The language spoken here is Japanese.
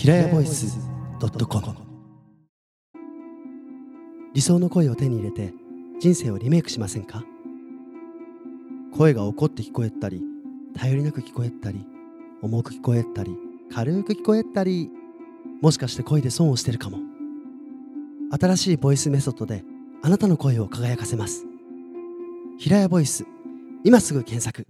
平屋ボイス .com 理想の声を手に入れて人生をリメイクしませんか？声が怒って聞こえたり頼りなく聞こえたり重く聞こえたり軽く聞こえたりもしかして声で損をしてるかも。新しいボイスメソッドであなたの声を輝かせます。平屋ボイス今すぐ検索。